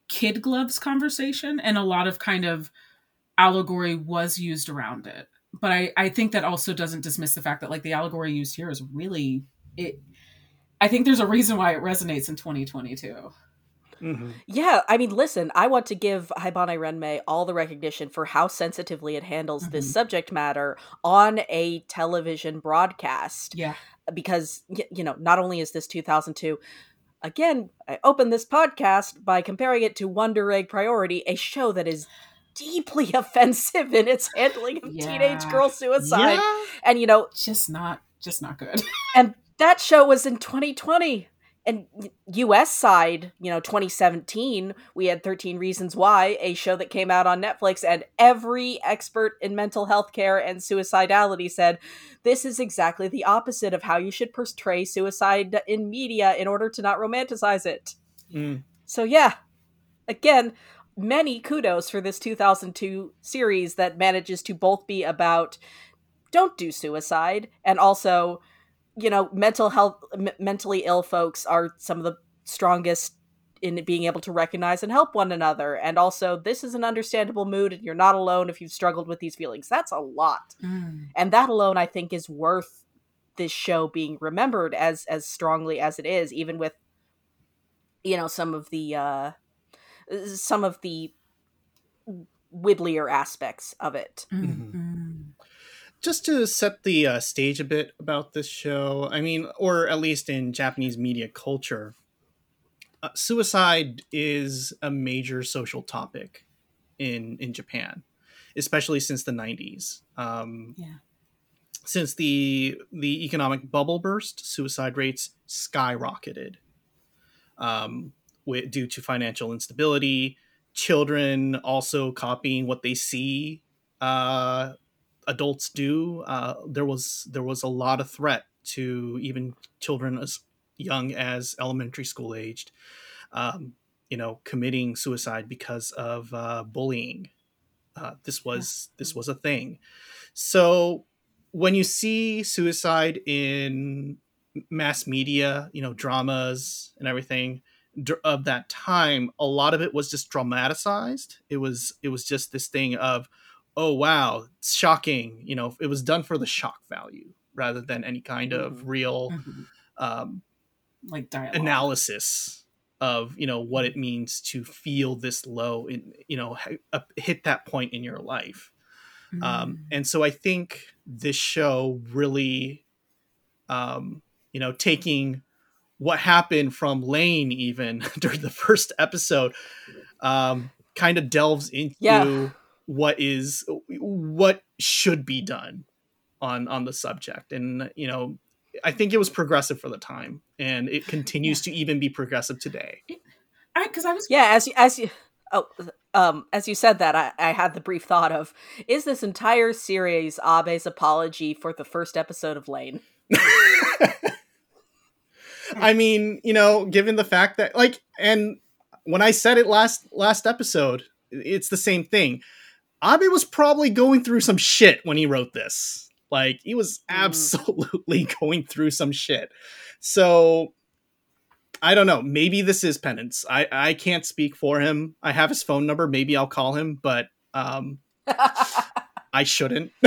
kid gloves conversation and a lot of kind of allegory was used around it. But i i think that also doesn't dismiss the fact that like the allegory used here is really it i think there's a reason why it resonates in 2022 Mhm. Yeah, I mean, listen, I want to give Haibane Renmei all the recognition for how sensitively it handles this Mhm. subject matter on a television broadcast. yeah Because, you know, not only is this 2002, again, I opened this podcast by comparing it to Wonder Egg Priority, a show that is deeply offensive in its handling of teenage girl suicide. Yeah. And, you know, just not just not good and that show was in 2020 and us side you know 2017 we had 13 reasons why a show that came out on netflix and every expert in mental health care and suicidality said this is exactly the opposite of how you should portray suicide in media in order to not romanticize it Mm. so yeah again many kudos for this 2002 series that manages to both be about don't do suicide and also you know mental health m- mentally ill folks are some of the strongest in being able to recognize and help one another and also this is an understandable mood and you're not alone if you've struggled with these feelings that's a lot Mm. and that alone i think is worth this show being remembered as as strongly as it is even with you know some of the uh some of the wibblier aspects of it Mm. Mhm. Just to set the uh, stage a bit about this show, I mean, or at least in Japanese media culture, uh, suicide is a major social topic in in Japan, especially since the '90s. Um, Yeah. Since the the economic bubble burst, suicide rates skyrocketed um, wi- due to financial instability. Children also copying what they see uh, adults do. Uh, there was there was a lot of threat to even children as young as elementary school aged, um, you know, committing suicide because of uh, bullying. Uh, this was this was a thing. So when you see suicide in mass media, you know, dramas and everything of that time, a lot of it was just dramatized. It was it was just this thing of oh wow, it's shocking. You know, it was done for the shock value rather than any kind of Mhm. real Mhm. um, Like dialogue. analysis of you know what it means to feel this low in you know h- hit that point in your life um, Mm. and so i think this show really um, you know taking what happened from Lain even during the first episode um, kind of delves into Yeah. What is what should be done on on the subject and you know i think it was progressive for the time and it continues to even be progressive today I because I was Yeah, as you, as you, oh, um, as you said that, I, I had the brief thought of: is this entire series Abe's apology for the first episode of Lain? I mean, you know, given the fact that like and when I said it last last episode, it's the same thing. Abe was probably going through some shit when he wrote this. Like he was Mm. absolutely going through some shit. So I don't know. Maybe this is penance. I I can't speak for him. I have his phone number. Maybe I'll call him, but um I shouldn't.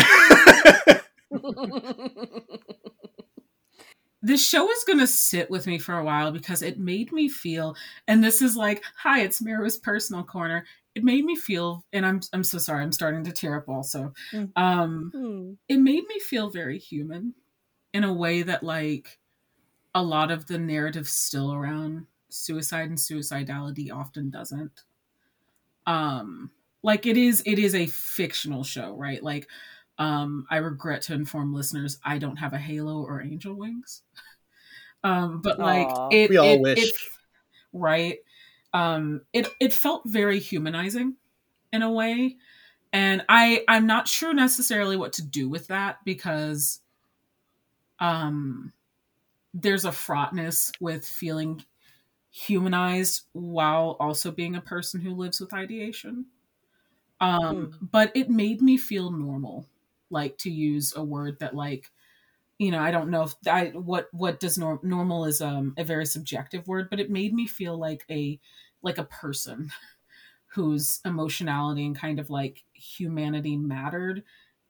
this show is going to sit with me for a while because it made me feel and this is like hi it's Mira's personal corner it made me feel and i'm i'm so sorry i'm starting to tear up also Mm. um Hmm. it made me feel very human in a way that like a lot of the narrative still around suicide and suicidality often doesn't um like it is it is a fictional show right like um i regret to inform listeners i don't have a halo or angel wings um but like Aw. it We all it- wish. it- right um it it felt very humanizing in a way. And i i'm not sure necessarily what to do with that because um there's a fraughtness with feeling humanized while also being a person who lives with ideation. Um but it made me feel normal like to use a word that like you know i don't know if i what what does norm, normal is um a very subjective word but it made me feel like a like a person whose emotionality and kind of like humanity mattered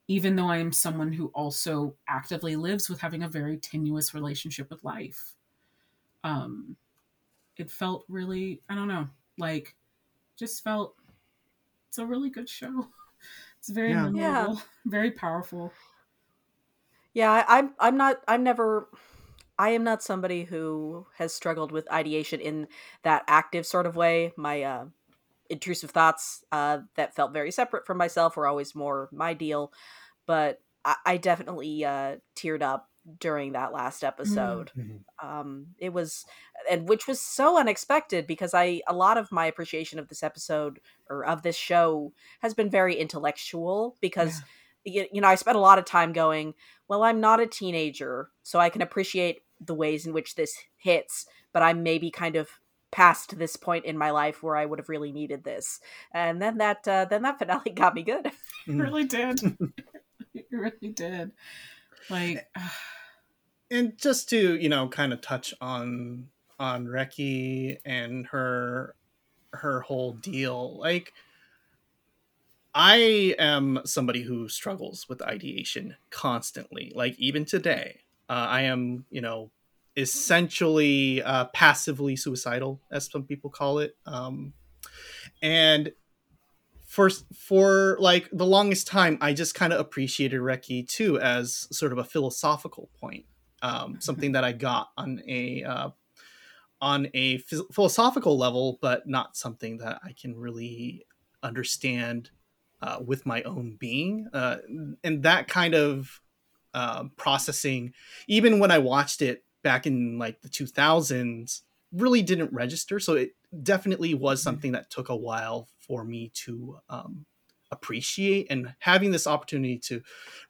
even though i am someone who also actively lives with having a very tenuous relationship with life um it felt really i don't know like just felt it's a really good show it's very Yeah. memorable very powerful Yeah, I, I'm. I'm not. I'm never. I am not somebody who has struggled with ideation in that active sort of way. My uh, intrusive thoughts uh, that felt very separate from myself were always more my deal. But I, I definitely uh, teared up during that last episode. Um, it was, and which was so unexpected because I a lot of my appreciation of this episode or of this show has been very intellectual because you, you know I spent a lot of time going, well, I'm not a teenager, so I can appreciate the ways in which this hits, but I'm maybe kind of past this point in my life where I would have really needed this, and then that uh, then that finale got me good. It really did. it really did. Like, and just to you know kind of touch on on Reki and her her whole deal like I am somebody who struggles with ideation constantly like even today uh, I am you know essentially uh, passively suicidal as some people call it um, and for for like the longest time I just kind of appreciated Reki too as sort of a philosophical point um, something that I got on a uh, on a phys- philosophical level, but not something that I can really understand uh, with my own being. Uh, and that kind of uh, processing, even when I watched it back in like the 2000s, really didn't register. So it definitely was something that took a while for me to um, appreciate and having this opportunity to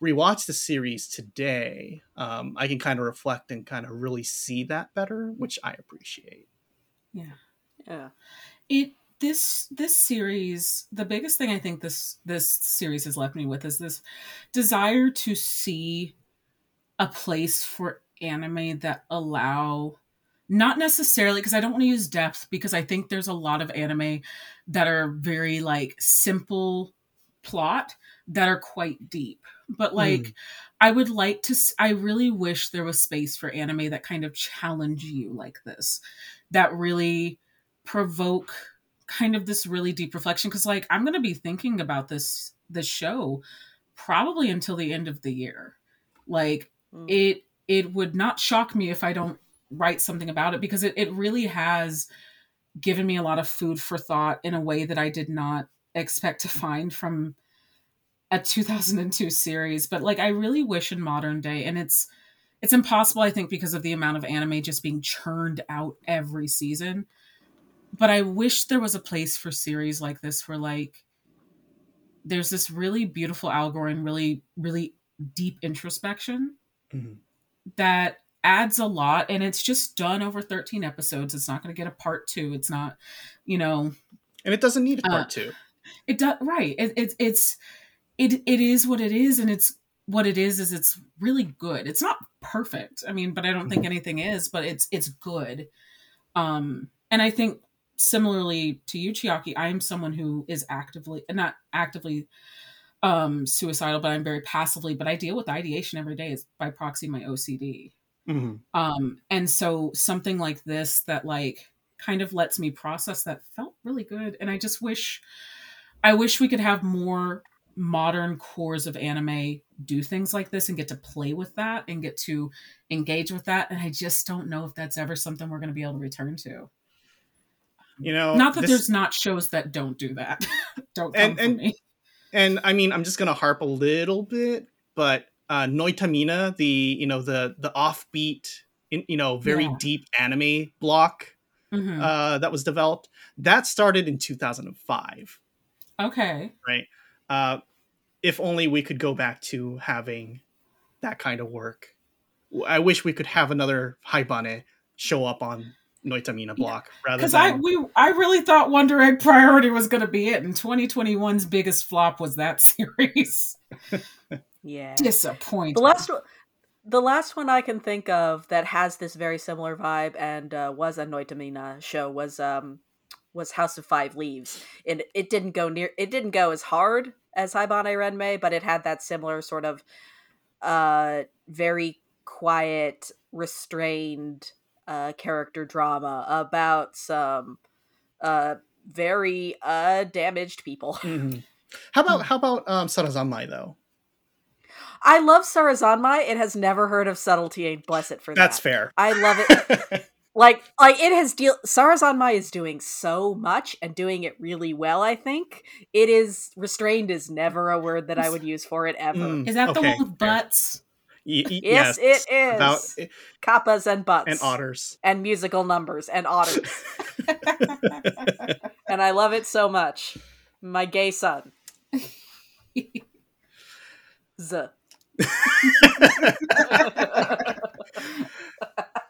rewatch the series today um, i can kind of reflect and kind of really see that better which i appreciate yeah. Yeah. It this this series, the biggest thing I think this this series has left me with is this desire to see a place for anime that allow not necessarily because I don't want to use depth because I think there's a lot of anime that are very like simple plot that are quite deep. But like mm. I would like to I really wish there was space for anime that kind of challenge you like this. That really provoke kind of this really deep reflection cuz like I'm going to be thinking about this this show probably until the end of the year. Like mm. it it would not shock me if I don't write something about it because it, it really has given me a lot of food for thought in a way that I did not expect to find from a 2002 series but like i really wish in modern day and it's it's impossible i think because of the amount of anime just being churned out every season but i wish there was a place for series like this where like there's this really beautiful allegory and really really deep introspection mm-hmm. that adds a lot and it's just done over 13 episodes. It's not going to get a part two. It's not you know and it doesn't need a part uh, two. it does right. It, it, it's it it is what it is and it's what it is is it's really good. It's not perfect i mean but i don't think mm-hmm. anything is but it's it's good. Um and i think similarly to you chiaki i am someone who is actively not actively um suicidal but i'm very passively but i deal with ideation every day is by proxy my ocd mm-hmm. um and so something like this that like kind of lets me process that felt really good and i just wish i wish we could have more modern cores of anime do things like this and get to play with that and get to engage with that and i just don't know if that's ever something we're going to be able to return to you know not that this... there's not shows that don't do that don't come and, and, me and i mean i'm just going to harp a little bit but uh noitamina the you know the the offbeat in, you know very yeah. deep anime block mm-hmm. uh that was developed that started in 2005 okay right uh, if only we could go back to having that kind of work. I wish we could have another Haibane show up on Noitamina block yeah. rather because than... I we I really thought Wonder Egg Priority was going to be it, and 2021's biggest flop was that series. yeah, disappointing. The last one, the last one I can think of that has this very similar vibe and uh, was a Noitamina show was um was House of Five Leaves, and it didn't go near. It didn't go as hard as Haibane Renmei, but it had that similar sort of uh, very quiet, restrained uh, character drama about some uh, very uh, damaged people. Mm-hmm. How about how about um, Sarazanmai though? I love Sarazanmai. It has never heard of subtlety. Ain't bless it for that. That's fair. I love it. like like it has deal Sarazanmai is doing so much and doing it really well, I think. It is restrained is never a word that I would use for it ever. Mm, is that okay. the one with butts? Y- y- yes, yes, it is. About, Kappas and butts. And otters. And musical numbers and otters. and I love it so much. My gay son. Z.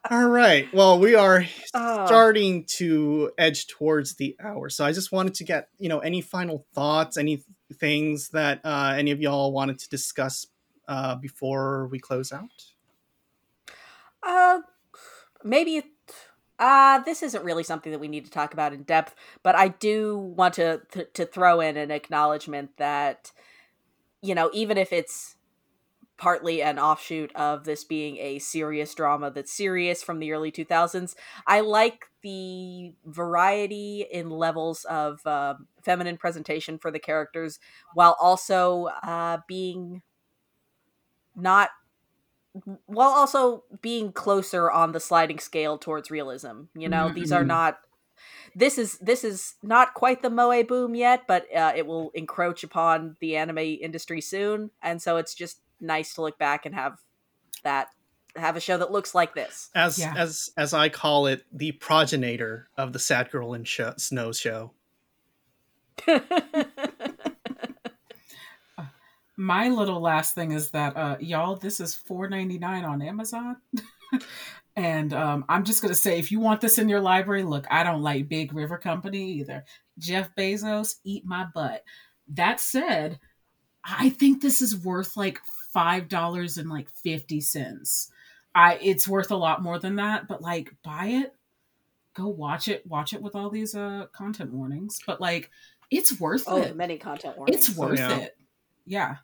All right. Well, we are uh, starting to edge towards the hour. So I just wanted to get, you know, any final thoughts, any things that uh, any of y'all wanted to discuss uh, before we close out? Uh, maybe uh, this isn't really something that we need to talk about in depth, but I do want to, th- to throw in an acknowledgement that, you know, even if it's partly an offshoot of this being a serious drama that's serious from the early 2000s. I like the variety in levels of uh, feminine presentation for the characters while also uh, being not while also being closer on the sliding scale towards realism you know mm-hmm. these are mm-hmm. not this is this is not quite the moe boom yet but uh, it will encroach upon the anime industry soon and so it's just nice to look back and have that have a show that looks like this. As yeah. as as I call it, the progenitor of the Sad Girl in Snow show. My little last thing is that uh y'all, this is four ninety nine on Amazon. and um, I'm just gonna say, if you want this in your library, look, I don't like Big River Company either. Jeff Bezos, eat my butt. That said, I think this is worth like five dollars and like fifty cents. I it's worth a lot more than that, but like buy it, go watch it, watch it with all these uh content warnings. But like it's worth it. oh, it. Many content warnings. It's worth yeah. it. yeah.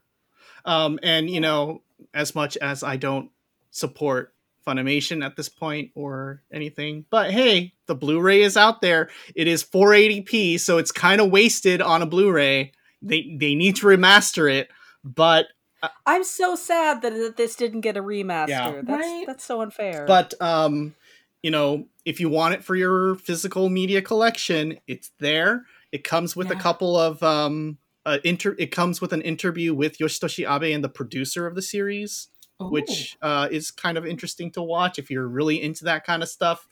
Um, and you know, as much as I don't support Funimation at this point or anything, but hey, the Blu-ray is out there. It is 480p, so it's kind of wasted on a Blu-ray. They they need to remaster it, but I'm so sad that, that this didn't get a remaster. Yeah. That's Right. that's so unfair. but um, you know, if you want it for your physical media collection, it's there. It comes with a couple of um, uh, inter. It comes with an interview with Yoshitoshi Abe and the producer of the series. Which uh, is kind of interesting to watch if you're really into that kind of stuff.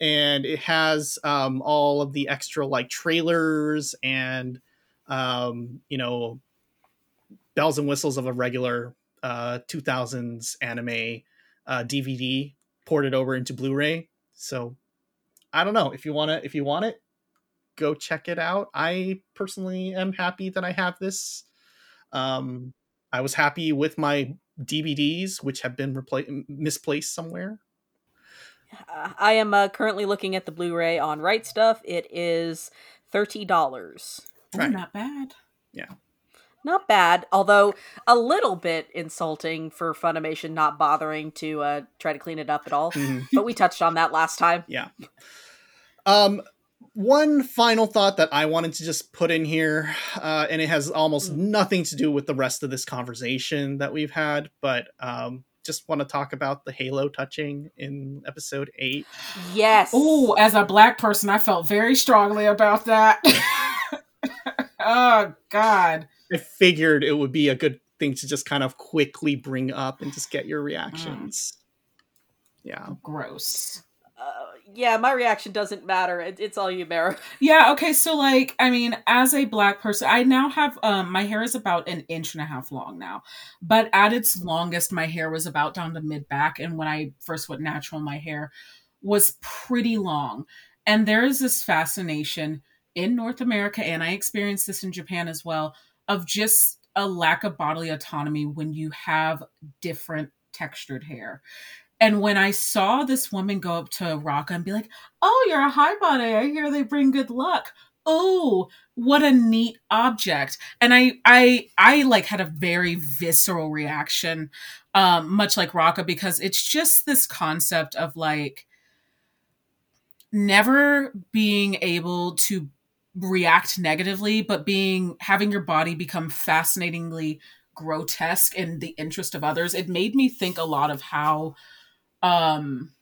And it has um, all of the extra like trailers and um, you know bells and whistles of a regular uh, 2000s anime uh, DVD ported over into Blu-ray. So I don't know if you want to if you want it, go check it out. I personally am happy that I have this. Um, I was happy with my DVDs, which have been repla- misplaced somewhere. Uh, I am uh, currently looking at the Blu-ray on Right Stuf. It is thirty dollars. Right. not bad. Yeah. Not bad, although a little bit insulting for Funimation not bothering to uh, try to clean it up at all. Mhm. but we touched on that last time. Yeah. Um, one final thought that I wanted to just put in here, uh, and it has almost Mm. nothing to do with the rest of this conversation that we've had, but um, just want to talk about the Halo touching in episode eight. Yes. Oh, as a black person, I felt very strongly about that. oh God. I figured it would be a good thing to just kind of quickly bring up and just get your reactions. Yeah. Gross. Yeah, my reaction doesn't matter. It, it's all you, Maru. Yeah, okay, so like I mean, as a black person, I now have um my hair is about an inch and a half long now. But at its longest my hair was about down to mid back and when I first went natural my hair was pretty long. And there is this fascination in North America and I experienced this in Japan as well of just a lack of bodily autonomy when you have different textured hair. And when I saw this woman go up to Rakka and be like, oh, you're a Haibane. I hear they bring good luck. Oh, what a neat object. And I I I like had a very visceral reaction, um, much like Rakka, because it's just this concept of like never being able to react negatively, but being having your body become fascinatingly grotesque in the interest of others. It made me think a lot of how um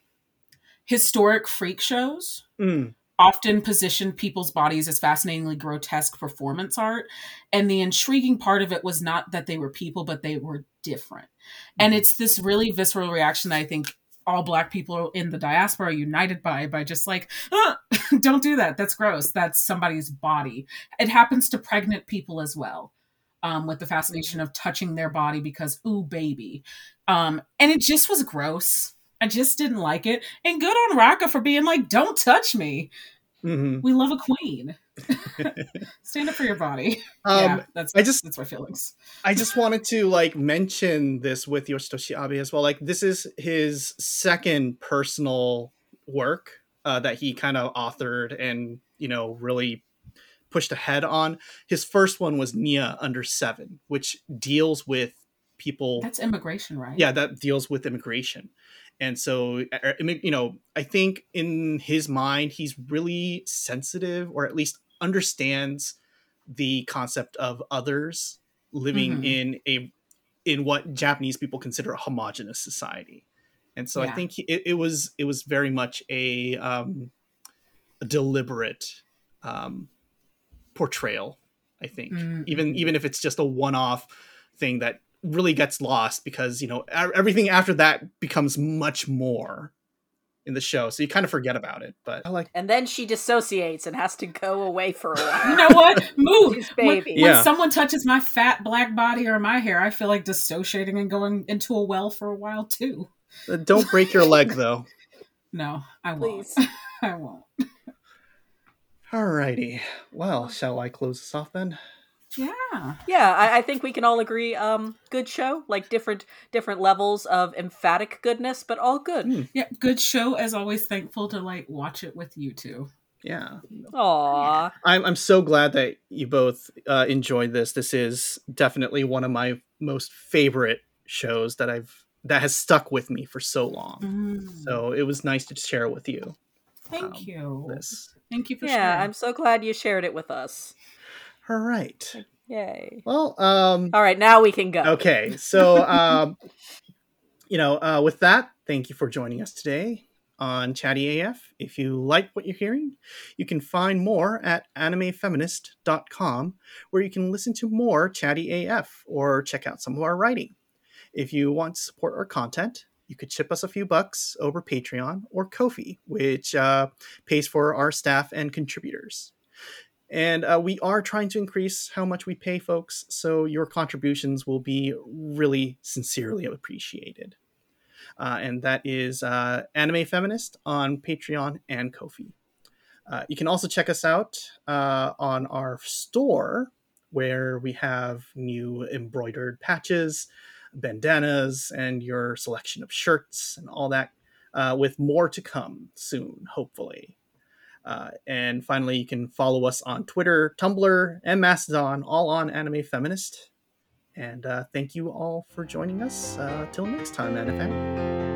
historic freak shows Mm, often positioned people's bodies as fascinatingly grotesque performance art. And the intriguing part of it was not that they were people, but they were different. And it's this really visceral reaction that I think all black people in the diaspora are united by, by just like, "Ah, don't do that. That's gross. That's somebody's body. It happens to pregnant people as well. Um, with the fascination of touching their body because ooh baby um and it just was gross i just didn't like it and good on Rakka for being like don't touch me mhm. we love a queen. Stand up for your body. Um, yeah, that's I just- that's my feelings. I just wanted to like mention this with Yoshitoshi Abe as well. Like this is his second personal work uh, that he kind of authored and you know really pushed ahead on. His first one was NieA Under Seven, which deals with people. That's immigration, right? yeah, that deals with immigration. And so, uh, I mean, you know, I think in his mind, he's really sensitive, or at least understands the concept of others living Mhm. in a in what Japanese people consider a homogenous society. And so I think he, it, it was it was very much a, um, a deliberate um, portrayal. I think Mm. even even if it's just a one off thing that really gets lost because you know everything after that becomes much more in the show, so you kind of forget about it. But I like And then she dissociates and has to go away for a while. You know what? Move. His When, baby. when Yeah. someone touches my fat black body or my hair, I feel like dissociating and going into a well for a while too. uh, don't break your leg though. No, I won't. I won't. Alrighty, well, shall I close this off then? Yeah. Yeah, I, I think we can all agree. Um, good show, like different different levels of emphatic goodness, but all good. Hmm. Yeah. Good show as always. Thankful to like watch it with you two. Yeah. Aw. I'm I'm so glad that you both uh, enjoyed this. This is definitely one of my most favorite shows that I've that has stuck with me for so long. Mm. So it was nice to share with you thank um, you. this. Thank you for Yeah, sharing. I'm so glad you shared it with us. All right. Yay. Well, um, All right, now we can go. okay. So, um, you know, uh, with that, thank you for joining us today on Chatty AF. If you like what you're hearing, you can find more at animefeminist.com, where you can listen to more Chatty AF or check out some of our writing. If you want to support our content, you could chip us a few bucks over Patreon or Ko-fi, which uh, pays for our staff and contributors. And uh, we are trying to increase how much we pay folks, so your contributions will be really sincerely appreciated. Uh, and that is uh, Anime Feminist on Patreon and Ko-fi. Uh, you can also check us out uh, on our store, where we have new embroidered patches, bandanas, and your selection of shirts and all that, uh, with more to come soon, hopefully. Uh, and finally, you can follow us on Twitter, Tumblr, and Mastodon, all on Anime Feminist. And uh, thank you all for joining us. Uh, till next time, Anime NFM.